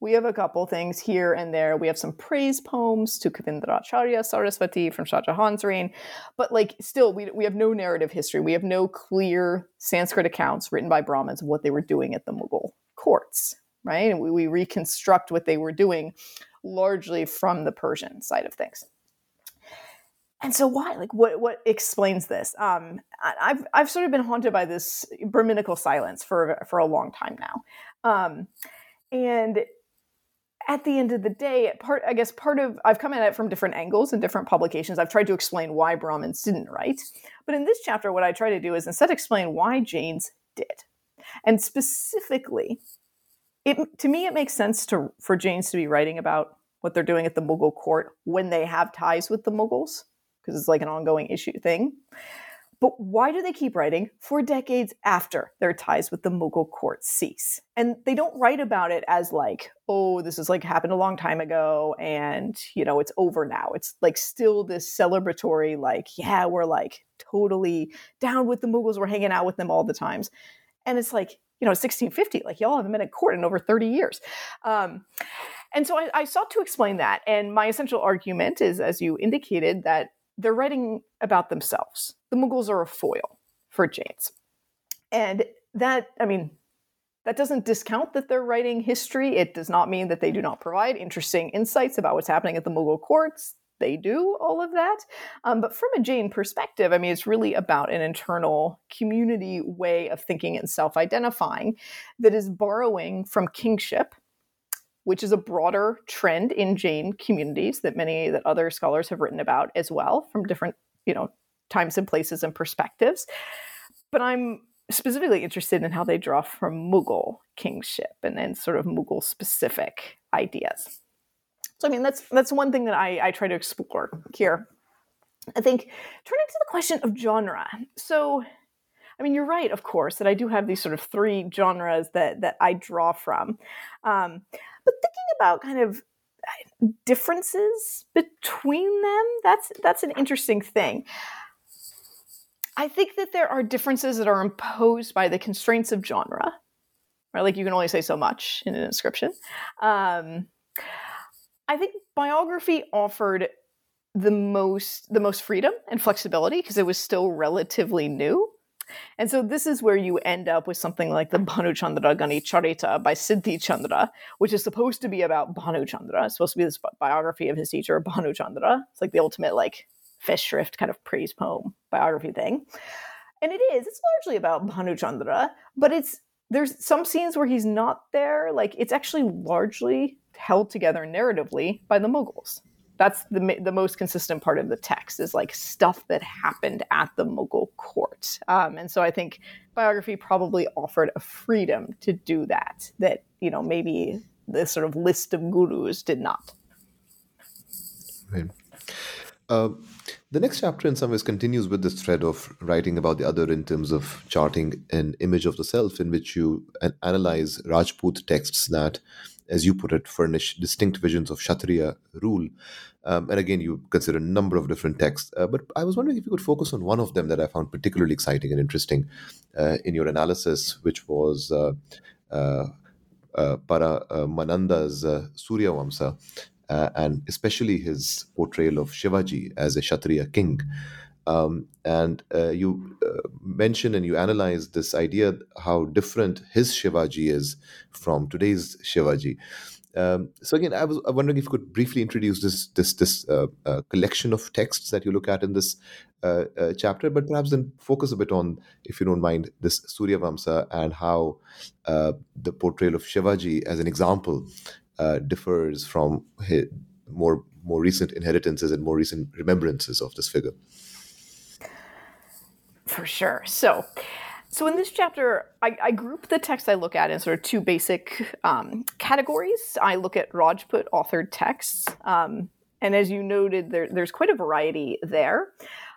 we have a couple things here and there. We have some praise poems to Kavindracharya Saraswati from Shah Jahan's reign, but like still, we, we have no narrative history. We have no clear Sanskrit accounts written by Brahmins of what they were doing at the Mughal courts, right? And we, we reconstruct what they were doing largely from the Persian side of things. And so why? Like what what explains this? Um, I've I've sort of been haunted by this Brahminical silence for for a long time now. Um, and at the end of the day, part I guess part of I've come at it from different angles and different publications. I've tried to explain why Brahmins didn't write, but in this chapter, what I try to do is instead explain why Jains did, and specifically, it to me it makes sense to for Jains to be writing about what they're doing at the Mughal court when they have ties with the Mughals because it's like an ongoing issue thing. But why do they keep writing for decades after their ties with the Mughal court cease? And they don't write about it as like, oh, this is like happened a long time ago and, you know, it's over now. It's like still this celebratory, like, yeah, we're like totally down with the Mughals. We're hanging out with them all the times. And it's like, you know, 1650, like y'all haven't been at court in over 30 years. Um, and so I, I sought to explain that. And my essential argument is, as you indicated, that they're writing about themselves. The Mughals are a foil for Jains. And that, I mean, That doesn't discount that they're writing history. It does not mean that they do not provide interesting insights about what's happening at the Mughal courts. They do all of that. Um, but from a Jain perspective, I mean, it's really about an internal community way of thinking and self identifying that is borrowing from kingship which is a broader trend in Jain communities that many that other scholars have written about as well from different, you know, times and places and perspectives. But I'm specifically interested in how they draw from Mughal kingship and then sort of Mughal specific ideas. So I mean that's that's one thing that I, I try to explore here. I think turning to the question of genre. So I mean, you're right, of course, that I do have these sort of three genres that that I draw from. Um, but thinking about kind of uh, differences between them, that's that's an interesting thing. I think that there are differences that are imposed by the constraints of genre, right? Like you can only say so much in an inscription. Um, I think biography offered the most the most freedom and flexibility because it was still relatively new. And so this is where you end up with something like the Bhanu Chandra Gani Charita by Siddhi Chandra, which is supposed to be about Bhanu Chandra. It's supposed to be this biography of his teacher, Bhanu Chandra. It's like the ultimate like Festschrift kind of praise poem biography thing. And it is, it's largely about Bhanu Chandra, but it's there's some scenes where he's not there. Like it's actually largely held together narratively by the Mughals that's the the most consistent part of the text is like stuff that happened at the Mughal court, um, and so I think biography probably offered a freedom to do that that you know maybe the sort of list of gurus did not. Right. Uh, the next chapter, in some ways, continues with this thread of writing about the other in terms of charting an image of the self, in which you analyze Rajput texts that, as you put it, furnish distinct visions of Kshatriya rule. Um, and again, you consider a number of different texts. Uh, but I was wondering if you could focus on one of them that I found particularly exciting and interesting uh, in your analysis, which was uh, uh, uh Para uh, Mananda's Surya Vamsa, and especially his portrayal of Shivaji as a Kshatriya king. Um, and you mention and you analyze this idea how different his Shivaji is from today's Shivaji. Um, so again, I was wondering if you could briefly introduce this this this uh, uh, collection of texts that you look at in this uh, uh chapter, but perhaps then focus a bit on, if you don't mind, this Surya Vamsa and how uh, the portrayal of Shivaji as an example uh, differs from his more more recent inheritances and more recent remembrances of this figure. For sure. So. So in this chapter, I, I, group the text I look at in sort of two basic um, categories. I look at Rajput authored texts, um, and as you noted, there, there's quite a variety there.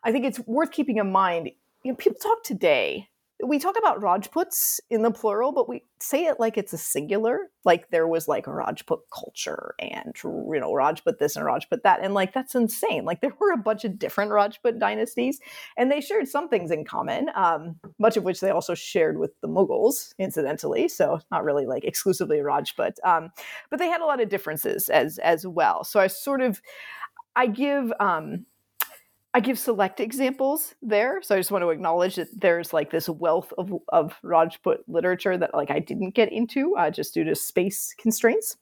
I think it's worth keeping in mind. You know, people talk today we talk about Rajputs in the plural, but we say it like it's a singular. Like there was like a Rajput culture and you know Rajput this and Rajput that, and like that's insane. Like there were a bunch of different Rajput dynasties, and they shared some things in common, um, much of which they also shared with the Mughals, incidentally. So not really like exclusively Rajput, um, but they had a lot of differences as as well. So I sort of I give. Um, I give select examples there. So I just want to acknowledge that there's like this wealth of, of Rajput literature that like I didn't get into uh, just due to space constraints.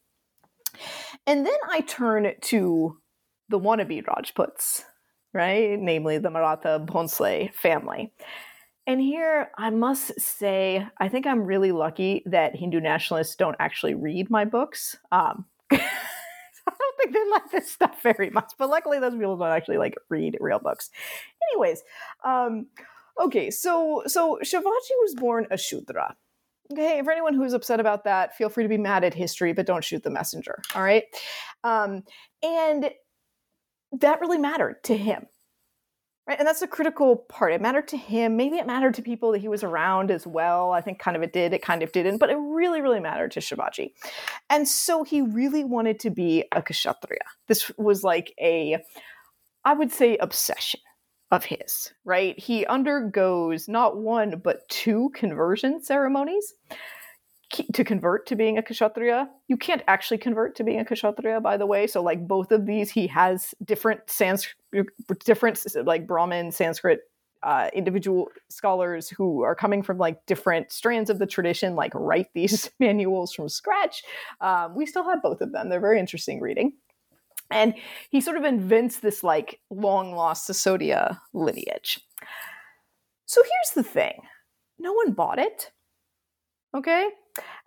And then I turn to the wannabe Rajputs, right? Namely the Maratha Bhonsle family. And here I must say, I think I'm really lucky that Hindu nationalists don't actually read my books. Um, Don't they like this stuff very much. But luckily, those people don't actually like read real books. Anyways, um, okay, so so Shivaji was born a Shudra. Okay, for anyone who's upset about that, feel free to be mad at history, but don't shoot the messenger. All right, um, and that really mattered to him. Right? And that's a critical part. It mattered to him. Maybe it mattered to people that he was around as well. I think kind of it did, it kind of didn't, but it really, really mattered to Shivaji. And so he really wanted to be a Kshatriya. This was like a, I would say, obsession of his, right? He undergoes not one, but two conversion ceremonies to convert to being a kshatriya. You can't actually convert to being a kshatriya, by the way. So, like both of these, he has different Sanskrit, different like Brahmin Sanskrit uh, individual scholars who are coming from like different strands of the tradition like write these manuals from scratch. Um, we still have both of them. They're very interesting reading. And he sort of invents this like long lost Sisodia lineage. So here's the thing no one bought it. Okay?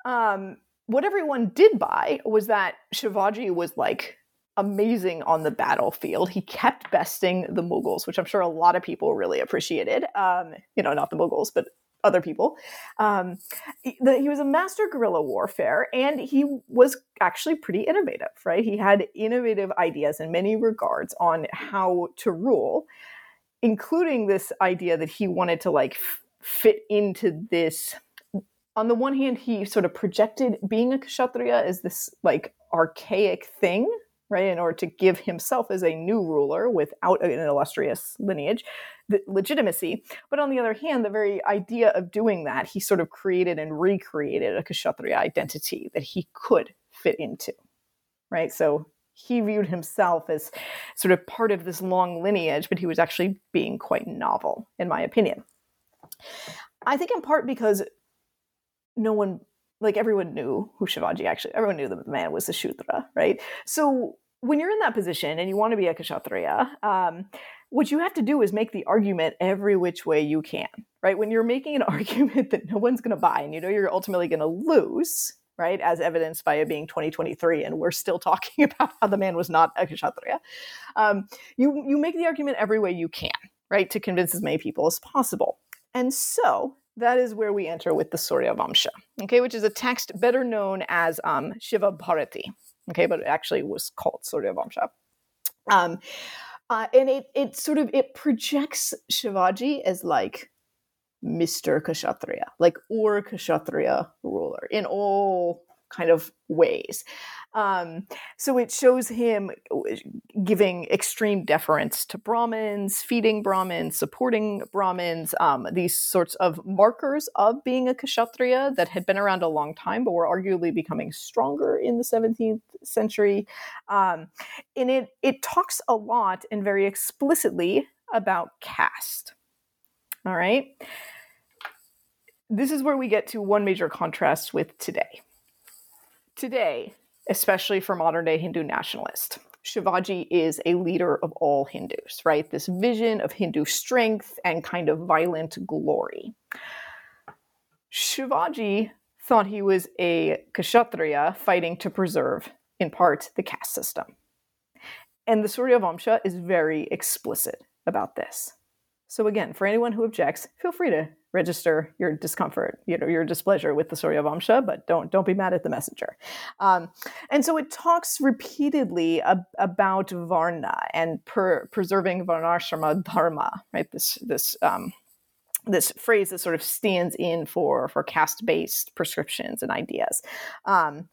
Um, what everyone did buy was that Shivaji was like amazing on the battlefield. He kept besting the Mughals, which I'm sure a lot of people really appreciated. Um, you know, not the Mughals, but other people. Um, he, the, he was a master guerrilla warfare, and he was actually pretty innovative. Right, he had innovative ideas in many regards on how to rule, including this idea that he wanted to like f- fit into this. On the one hand, he sort of projected being a kshatriya as this like archaic thing right, in order to give himself as a new ruler without an illustrious lineage, the legitimacy. But on the other hand, the very idea of doing that, he sort of created and recreated a Kshatriya identity that he could fit into, right? So he viewed himself as sort of part of this long lineage, but he was actually being quite novel, in my opinion. I think in part because no one like everyone knew who Shivaji actually, everyone knew that the man was a Shudra, right? So when you're in that position and you want to be a Kshatriya, um, what you have to do is make the argument every which way you can, right? When you're making an argument that no one's going to buy and you know you're ultimately going to lose, right? As evidenced by it being 2023, and we're still talking about how the man was not a Kshatriya. Um, you, you make the argument every way you can, right? To convince as many people as possible. And so that is where we enter with the Surya Vamsha, okay, which is a text better known as um, Shiva Bharata, okay, but it actually was called Surya Vamsha. Um, uh, and it it sort of it projects Shivaji as like Mr. Kshatriya, like or Kshatriya ruler in all kind of ways. Um, so it shows him giving extreme deference to Brahmins, feeding Brahmins, supporting Brahmins, um, these sorts of markers of being a Kshatriya that had been around a long time, but were arguably becoming stronger in the 17th century. Um, and it, it talks a lot and very explicitly about caste. All right. This is where we get to one major contrast with today. Today, especially for modern day Hindu nationalists. Shivaji is a leader of all Hindus, right? This vision of Hindu strength and kind of violent glory. Shivaji thought he was a Kshatriya fighting to preserve, in part, the caste system. And the Surya Vamsha is very explicit about this. So, again, for anyone who objects, feel free to register your discomfort, you know, your displeasure with the Surya Vamsha, but don't don't be mad at the messenger. Um, and so it talks repeatedly ab- about Varna and per- preserving Varnashrama Dharma, right? This this um, this phrase that sort of stands in for for caste based prescriptions and ideas. Um,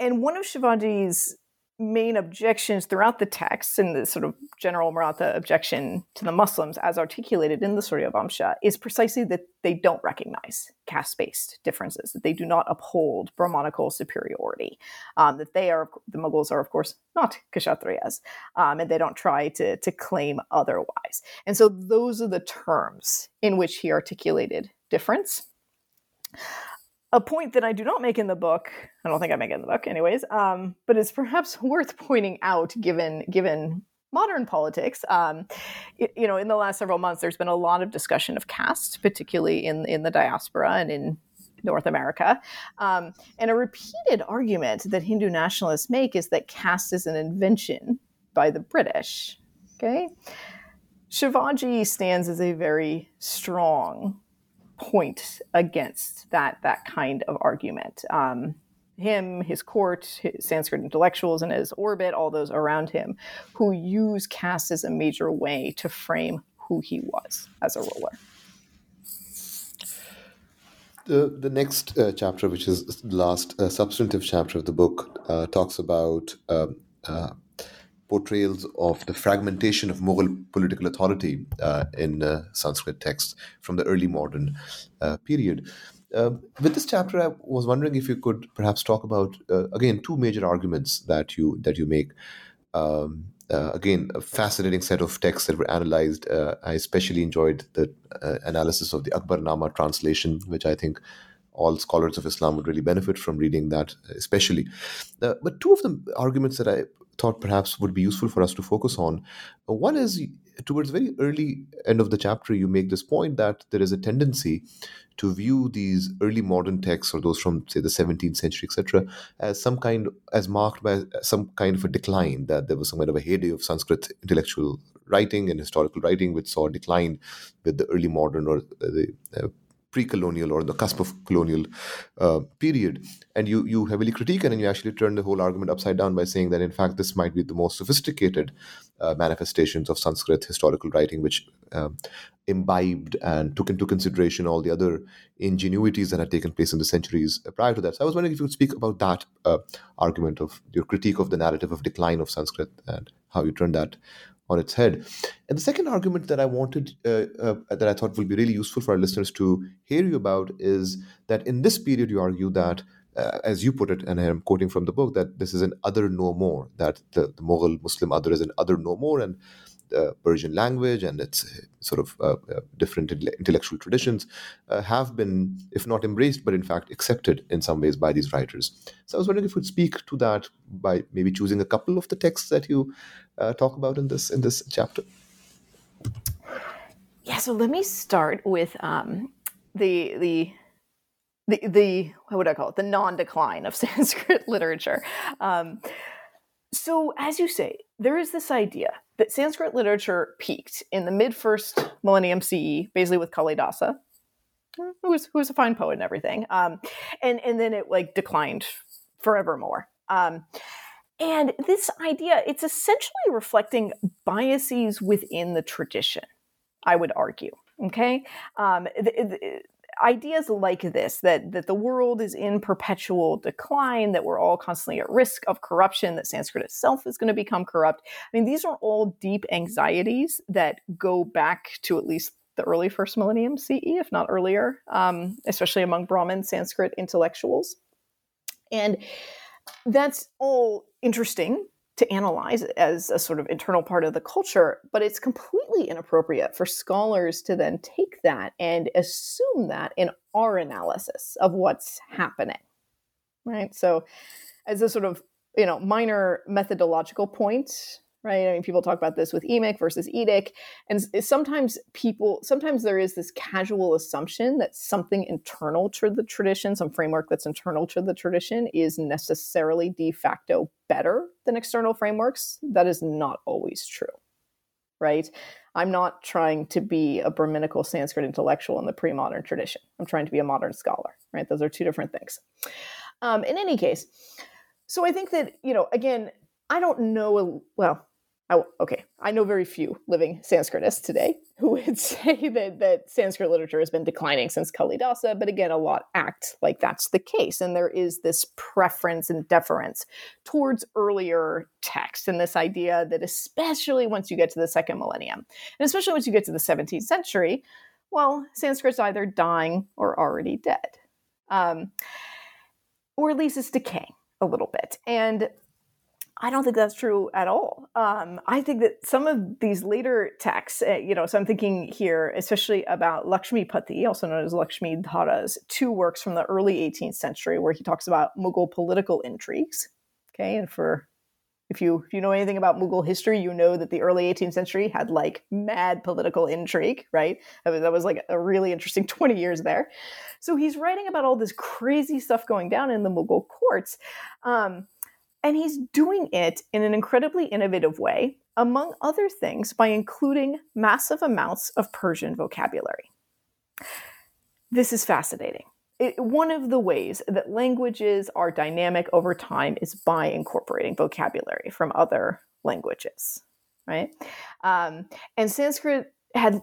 and one of Shivaji's main objections throughout the text and the sort of general Maratha objection to the Muslims as articulated in the Surya Vamsha is precisely that they don't recognize caste-based differences, that they do not uphold Brahmanical superiority, um, that they are, the Mughals are of course not Kshatriyas, um, and they don't try to, to claim otherwise. And so those are the terms in which he articulated difference a point that I do not make in the book. I don't think I make it in the book, anyways. Um, but it's perhaps worth pointing out, given given modern politics. Um, it, you know, in the last several months, there's been a lot of discussion of caste, particularly in in the diaspora and in North America. Um, and a repeated argument that Hindu nationalists make is that caste is an invention by the British. Okay. Shivaji stands as a very strong point against that that kind of argument. Um, him, his court, his Sanskrit intellectuals in his orbit, all those around him, who use caste as a major way to frame who he was as a ruler. The, the next uh, chapter, which is the last uh, substantive chapter of the book, uh, talks about um, uh, portrayals of the fragmentation of Mughal political authority uh, in uh, Sanskrit texts from the early modern uh, period. Um, with this chapter, I was wondering if you could perhaps talk about uh, again two major arguments that you that you make. Um, uh, again, a fascinating set of texts that were analyzed. Uh, I especially enjoyed the uh, analysis of the Akbarnama translation, which I think all scholars of Islam would really benefit from reading that, especially. Uh, but two of the arguments that I thought perhaps would be useful for us to focus on. One is towards very early end of the chapter, you make this point that there is a tendency to view these early modern texts or those from say the 17th century etc as some kind as marked by some kind of a decline that there was some kind of a heyday of sanskrit intellectual writing and historical writing which saw a decline with the early modern or the uh, pre-colonial or the cusp of colonial uh, period. And you you heavily critique it and you actually turn the whole argument upside down by saying that in fact this might be the most sophisticated uh, manifestations of sanskrit historical writing which um, imbibed and took into consideration all the other ingenuities that had taken place in the centuries prior to that. So i was wondering if you could speak about that uh, argument of your critique of the narrative of decline of sanskrit and how you turn that on its head. And the second argument that I wanted, uh, uh, that I thought will be really useful for our listeners to hear you about is that in this period, you argue that, uh, as you put it, and I'm quoting from the book, that this is an other no more, that the, the Mughal Muslim other is an other no more, and uh, Persian language and its uh, sort of uh, uh, different intellectual traditions have been, if not embraced, but in fact accepted in some ways by these writers. So I was wondering if you would speak to that by maybe choosing a couple of the texts that you talk about in this in this chapter. Yeah, so let me start with um, the the the the what would I call it? The non-decline of Sanskrit literature. Um, so, as you say, there is this idea that Sanskrit literature peaked in the mid first millennium CE, basically with Kalidasa, who was who was a fine poet and everything, um, and and then it like declined forevermore. Um, and this idea, it's essentially reflecting biases within the tradition. I would argue. Okay, um, ideas like this that that the world is in perpetual decline that we're all constantly at risk of corruption that sanskrit itself is going to become corrupt. I mean these are all deep anxieties that go back to at least the early first millennium ce if not earlier um, especially among brahmin sanskrit intellectuals. And that's all interesting to analyze as a sort of internal part of the culture, but it's completely inappropriate for scholars to then take that and assume that in our analysis of what's happening. Right? So as a sort of, you know, minor methodological point, right? I mean, people talk about this with emic versus etic. And sometimes people, sometimes there is this casual assumption that something internal to the tradition, some framework that's internal to the tradition, is necessarily de facto better than external frameworks. That is not always true, right? I'm not trying to be a Brahminical Sanskrit intellectual in the pre modern tradition. I'm trying to be a modern scholar, right? Those are two different things. Um, in any case, so I think that, you know, again, I don't know, well, I, okay, I know very few living Sanskritists today who would say that that Sanskrit literature has been declining since Kalidasa, but again, a lot act like that's the case, and there is this preference and deference towards earlier texts, and this idea that especially once you get to the second millennium, and especially once you get to the 17th century, well, Sanskrit's either dying or already dead, um, or at least it's decaying a little bit, and I don't think that's true at all. Um, I think that some of these later texts, uh, you know, so I'm thinking here especially about Lakshmipati, also known as Lakshmi Dhara's two works from the early 18th century, where he talks about Mughal political intrigues. Okay, and for if you if you know anything about Mughal history, you know that the early 18th century had like mad political intrigue, right? That was, that was like a really interesting 20 years there. So he's writing about all this crazy stuff going down in the Mughal courts. Um, and he's doing it in an incredibly innovative way, among other things, by including massive amounts of Persian vocabulary. This is fascinating. It, one of the ways that languages are dynamic over time is by incorporating vocabulary from other languages, right? Um, and Sanskrit had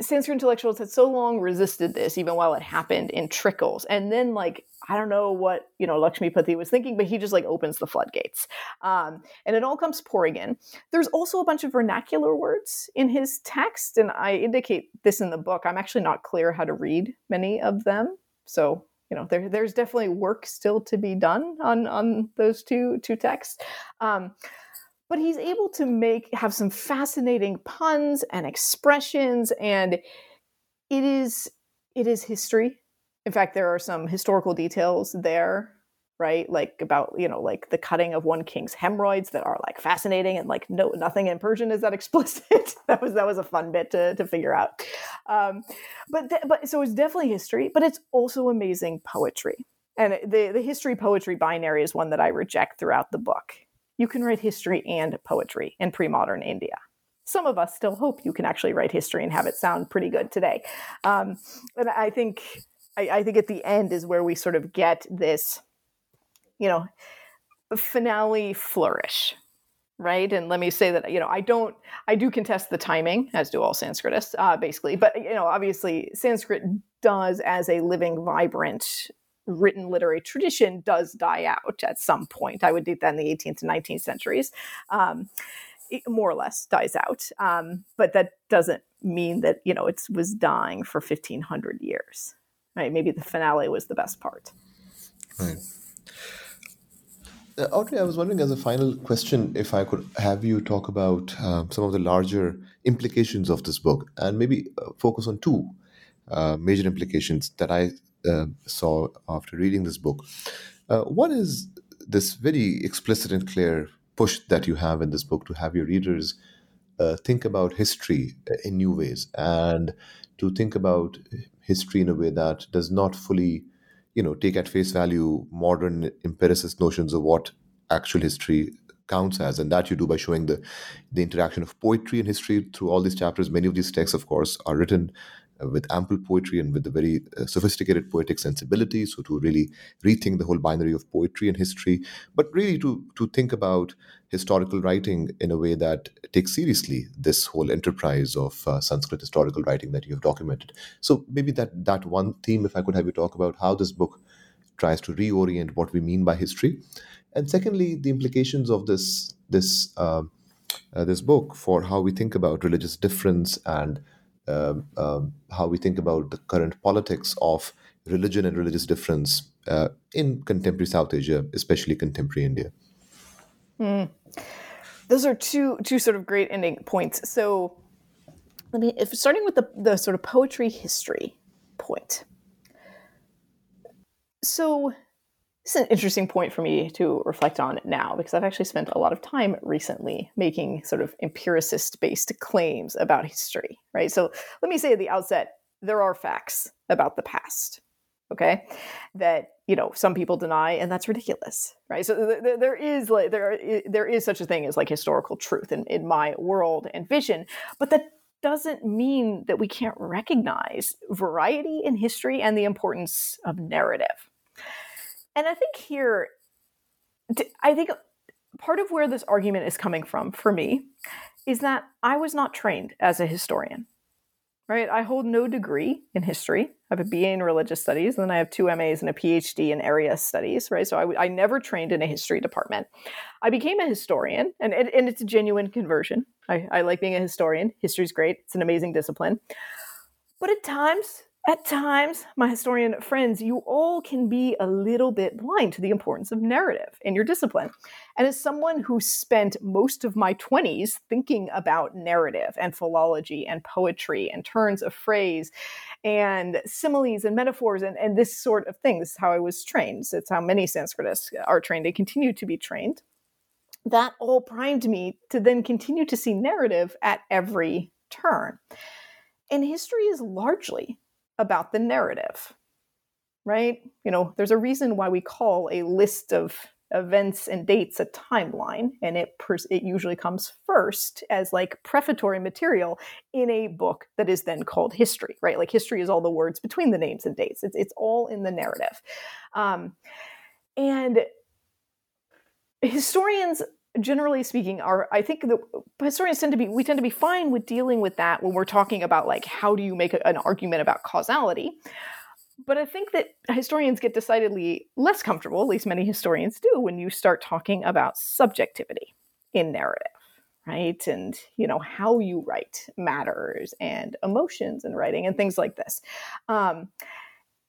Sanskrit intellectuals had so long resisted this, even while it happened in trickles. And then, like, I don't know what, you know, Lakshmipati was thinking, but he just like opens the floodgates. Um, and it all comes pouring in. There's also a bunch of vernacular words in his text. And I indicate this in the book. I'm actually not clear how to read many of them. So, you know, there, there's definitely work still to be done on, on those two, two texts. Um, but he's able to make have some fascinating puns and expressions and it is it is history in fact there are some historical details there right? Like about you know like the cutting of one king's hemorrhoids that are like fascinating and like no nothing in persian is that explicit. That was that was a fun bit to, to figure out. Um, but th- but so it's definitely history but it's also amazing poetry. And the the history poetry binary is one that i reject throughout the book. You can write history and poetry in pre-modern india. Some of us still hope you can actually write history and have it sound pretty good today. Um, and i think I, I think at the end is where we sort of get this you know, finale flourish right? And let me say that you know i don't i do contest the timing as do all sanskritists uh, basically. But you know obviously sanskrit does as a living vibrant written literary tradition does die out at some point. I would date that in the 18th and 19th centuries. Um, more or less dies out. Um, but that doesn't mean that you know it was dying for 1500 years right maybe the finale was the best part right uh, Audrey, I was wondering as a final question if I could have you talk about uh, some of the larger implications of this book and maybe uh, focus on two uh, major implications that I uh, saw after reading this book. Uh, one is this very explicit and clear push that you have in this book to have your readers think about history in new ways and to think about history in a way that does not fully you know take at face value modern empiricist notions of what actual history counts as. And that you do by showing the the interaction of poetry and history through all these chapters. Many of these texts of course are written with ample poetry and with a very uh, sophisticated poetic sensibility so to really rethink the whole binary of poetry and history but really to to think about historical writing in a way that takes seriously this whole enterprise of uh, sanskrit historical writing that you have documented. So maybe that that one theme if i could have you talk about how this book tries to reorient what we mean by history. And secondly, the implications of this this uh, uh, this book for how we think about religious difference and how we think about the current politics of religion and religious difference uh, in contemporary South Asia, especially contemporary India. Mm. Those are two two sort of great ending points. So, let me if starting with the the sort of poetry history point. So is an interesting point for me to reflect on now because I've actually spent a lot of time recently making sort of empiricist based claims about history, right? So let me say at the outset there are facts about the past, okay, that you know some people deny, and that's ridiculous, right? So th- there is like there there is such a thing as like historical truth in, in my world and vision, but that doesn't mean that we can't recognize variety in history and the importance of narrative and I think here, I think part of where this argument is coming from for me is that I was not trained as a historian. Right? I hold no degree in history. I have a BA in religious studies, and then I have two MAs and a PhD in area studies. Right? So I, I never trained in a history department. I became a historian, and, and, and it's a genuine conversion. I, I like being a historian. History's great. It's an amazing discipline. But at times, at times, my historian friends, you all can be a little bit blind to the importance of narrative in your discipline. And as someone who spent most of my 20s thinking about narrative and philology and poetry and turns of phrase and similes and metaphors and, and this sort of thing, this is how I was trained. It's how many Sanskritists are trained and continue to be trained. That all primed me to then continue to see narrative at every turn. And history is largely about the narrative, right? You know, there's a reason why we call a list of events and dates a timeline, and it pers- it usually comes first as like prefatory material in a book that is then called history, right? Like history is all the words between the names and dates. It's it's all in the narrative, um, and historians generally speaking are i think the historians tend to be we tend to be fine with dealing with that when we're talking about like how do you make a, an argument about causality. But i think that historians get decidedly less comfortable at least many historians do when you start talking about subjectivity in narrative right? And you know how you write matters and emotions in writing and things like this. Um,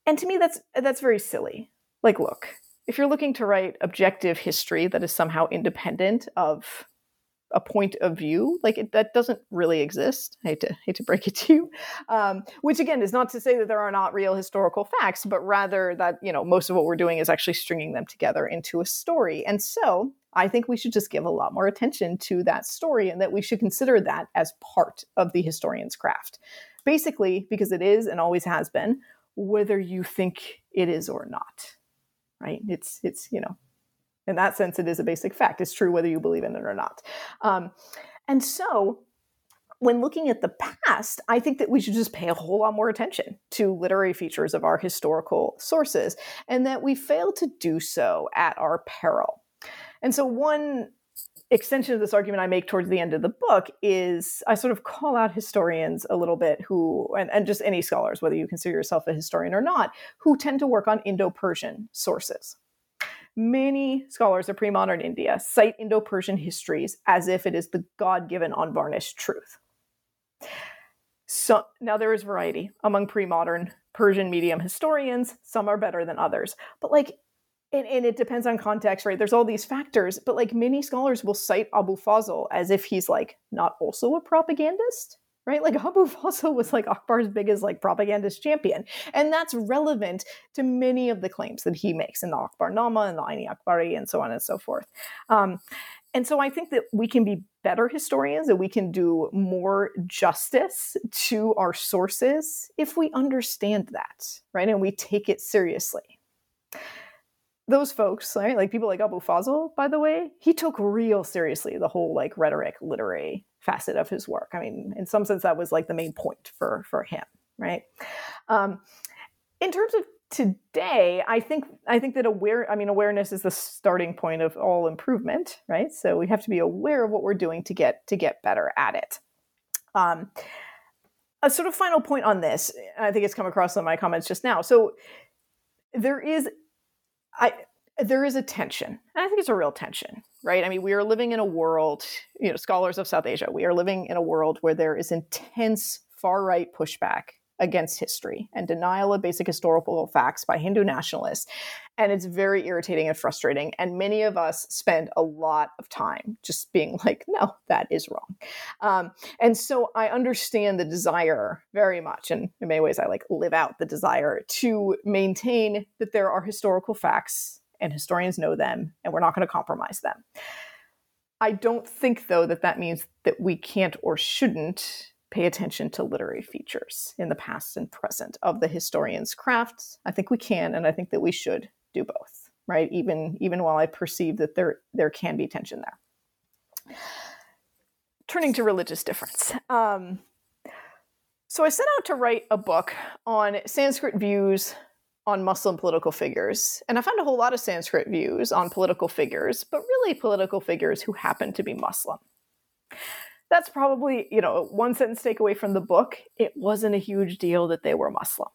and to me that's that's very silly. Like look if you're looking to write objective history that is somehow independent of a point of view like it, that doesn't really exist. I hate to hate to break it to you. Um, which again is not to say that there are not real historical facts but rather that you know most of what we're doing is actually stringing them together into a story. And so i think we should just give a lot more attention to that story and that we should consider that as part of the historian's craft. Basically because it is and always has been whether you think it is or not right it's it's you know in that sense, it is a basic fact. It's true whether you believe in it or not. Um, and so, when looking at the past, I think that we should just pay a whole lot more attention to literary features of our historical sources, and that we fail to do so at our peril. And so, one extension of this argument I make towards the end of the book is I sort of call out historians a little bit who, and, and just any scholars, whether you consider yourself a historian or not, who tend to work on Indo Persian sources. Many scholars of pre modern India cite Indo Persian histories as if it is the God given, unvarnished truth. So now there is variety among pre modern Persian medium historians. Some are better than others. But like, and, and, it depends on context, right? There's all these factors, but like many scholars will cite Abu Fazl as if he's like not also a propagandist right? Like Abu Fazl was like Akbar's biggest like propagandist champion. And that's relevant to many of the claims that he makes in the Akbar Nama and the Aini Akbari and so on and so forth. Um, and so I think that we can be better historians and we can do more justice to our sources if we understand that, right? And we take it seriously those folks, right? Like people like Abu Fazl, by the way, he took real seriously the whole like rhetoric literary facet of his work. I mean, in some sense, that was like the main point for for him, right? Um, in terms of today, I think I think that aware. I mean, awareness is the starting point of all improvement, right? So we have to be aware of what we're doing to get to get better at it. Um, a sort of final point on this, I think it's come across in my comments just now. So there is I there is a tension. And I think it's a real tension, right? I mean, we are living in a world, you know, scholars of South Asia, we are living in a world where there is intense far right pushback against history and denial of basic historical facts by Hindu nationalists. And it's very irritating and frustrating. And many of us spend a lot of time just being like, no, that is wrong. Um, and so I understand the desire very much. And in many ways, I like live out the desire to maintain that there are historical facts and historians know them, and we're not going to compromise them. I don't think, though, that that means that we can't or shouldn't pay attention to literary features in the past and present of the historian's craft. I think we can, and I think that we should do both, right? Even even while I perceive that there there can be tension there. Turning to religious difference. Um, so I set out to write a book on Sanskrit views on Muslim political figures, and I found a whole lot of Sanskrit views on political figures, but really political figures who happen to be Muslim that's probably you know one sentence takeaway from the book it wasn't a huge deal that they were muslim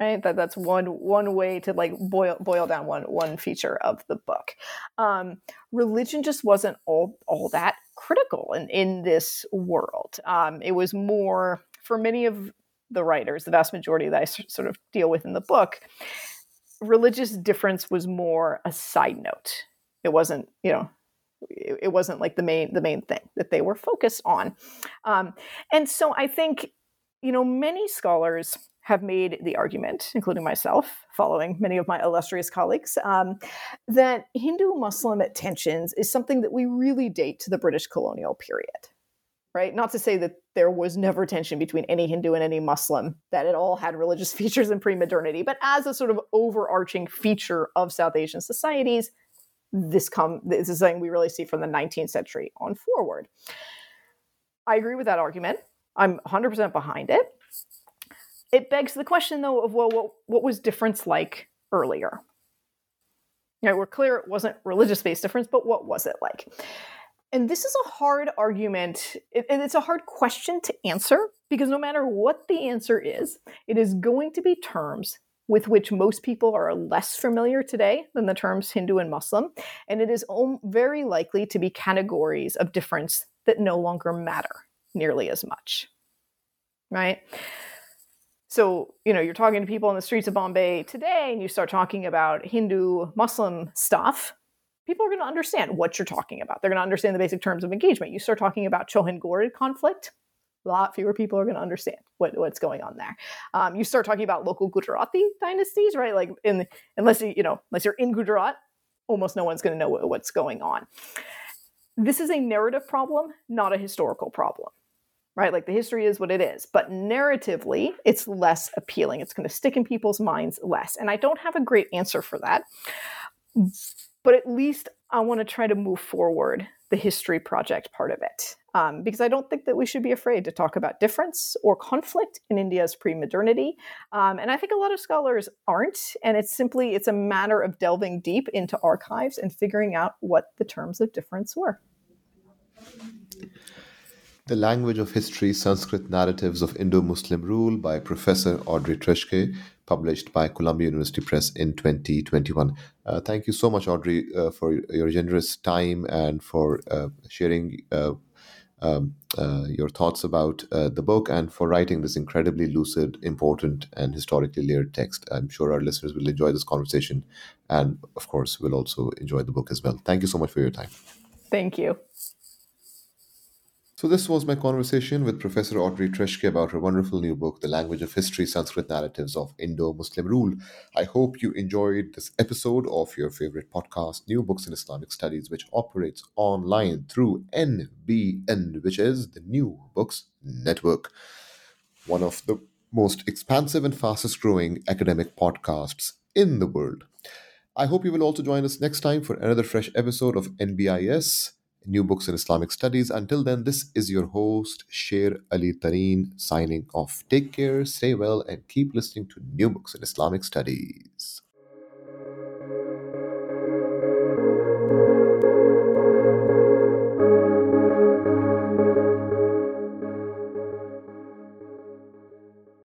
right? That that's one one way to like boil boil down one one feature of the book. Um, religion just wasn't all all that critical in in this world. Um, it was more for many of the writers the vast majority that i sort of deal with in the book religious difference was more a side note. It wasn't you know it, wasn't like the main the main thing that they were focused on um, and so i think you know many scholars have made the argument, including myself, following many of my illustrious colleagues, um, that Hindu Muslim tensions is something that we really date to the British colonial period. Right? Not to say that there was never tension between any Hindu and any Muslim, that it all had religious features in pre modernity, but as a sort of overarching feature of South Asian societies, this come this is something we really see from the 19th century on forward. I agree with that argument. I'm 100% behind it. It begs the question, though, of well, what, what was difference like earlier? You know, we're clear it wasn't religious based difference, but what was it like? And this is a hard argument, and it's a hard question to answer because no matter what the answer is, it is going to be terms with which most people are less familiar today than the terms Hindu and Muslim, and it is very likely to be categories of difference that no longer matter nearly as much. Right? So, you know, you're talking to people in the streets of Bombay today, and you start talking about Hindu Muslim stuff, people are going to understand what you're talking about. They're going to understand the basic terms of engagement. You start talking about Chauhan Ghorid conflict, a lot fewer people are going to understand what, what's going on there. Um, you start talking about local Gujarati dynasties, right? Like, in unless you you know unless you're in Gujarat, almost no one's going to know what, what's going on. This is a narrative problem, not a historical problem right? Like the history is what it is. But narratively, it's less appealing. It's going to stick in people's minds less. And I don't have a great answer for that. But at least I want to try to move forward the history project part of it. Um, because I don't think that we should be afraid to talk about difference or conflict in India's pre-modernity. Um, and I think a lot of scholars aren't. And it's simply, it's a matter of delving deep into archives and figuring out what the terms of difference were. The Language of History Sanskrit Narratives of Indo Muslim Rule by Professor Audrey Truschke, published by Columbia University Press in 2021. Uh, thank you so much, Audrey, uh, for your generous time and for uh, sharing uh, um, uh, your thoughts about uh, the book and for writing this incredibly lucid, important, and historically layered text. I'm sure our listeners will enjoy this conversation and, of course, will also enjoy the book as well. Thank you so much for your time. Thank you. So, this was my conversation with Professor Audrey Truschke about her wonderful new book, The Language of History Sanskrit Narratives of Indo Muslim Rule. I hope you enjoyed this episode of your favorite podcast, New Books in Islamic Studies, which operates online through NBN, which is the New Books Network, one of the most expansive and fastest growing academic podcasts in the world. I hope you will also join us next time for another fresh episode of NBIS New Books in Islamic Studies. Until then, this is your host, Sher Ali Tareen, signing off. Take care, stay well, and keep listening to New Books in Islamic Studies.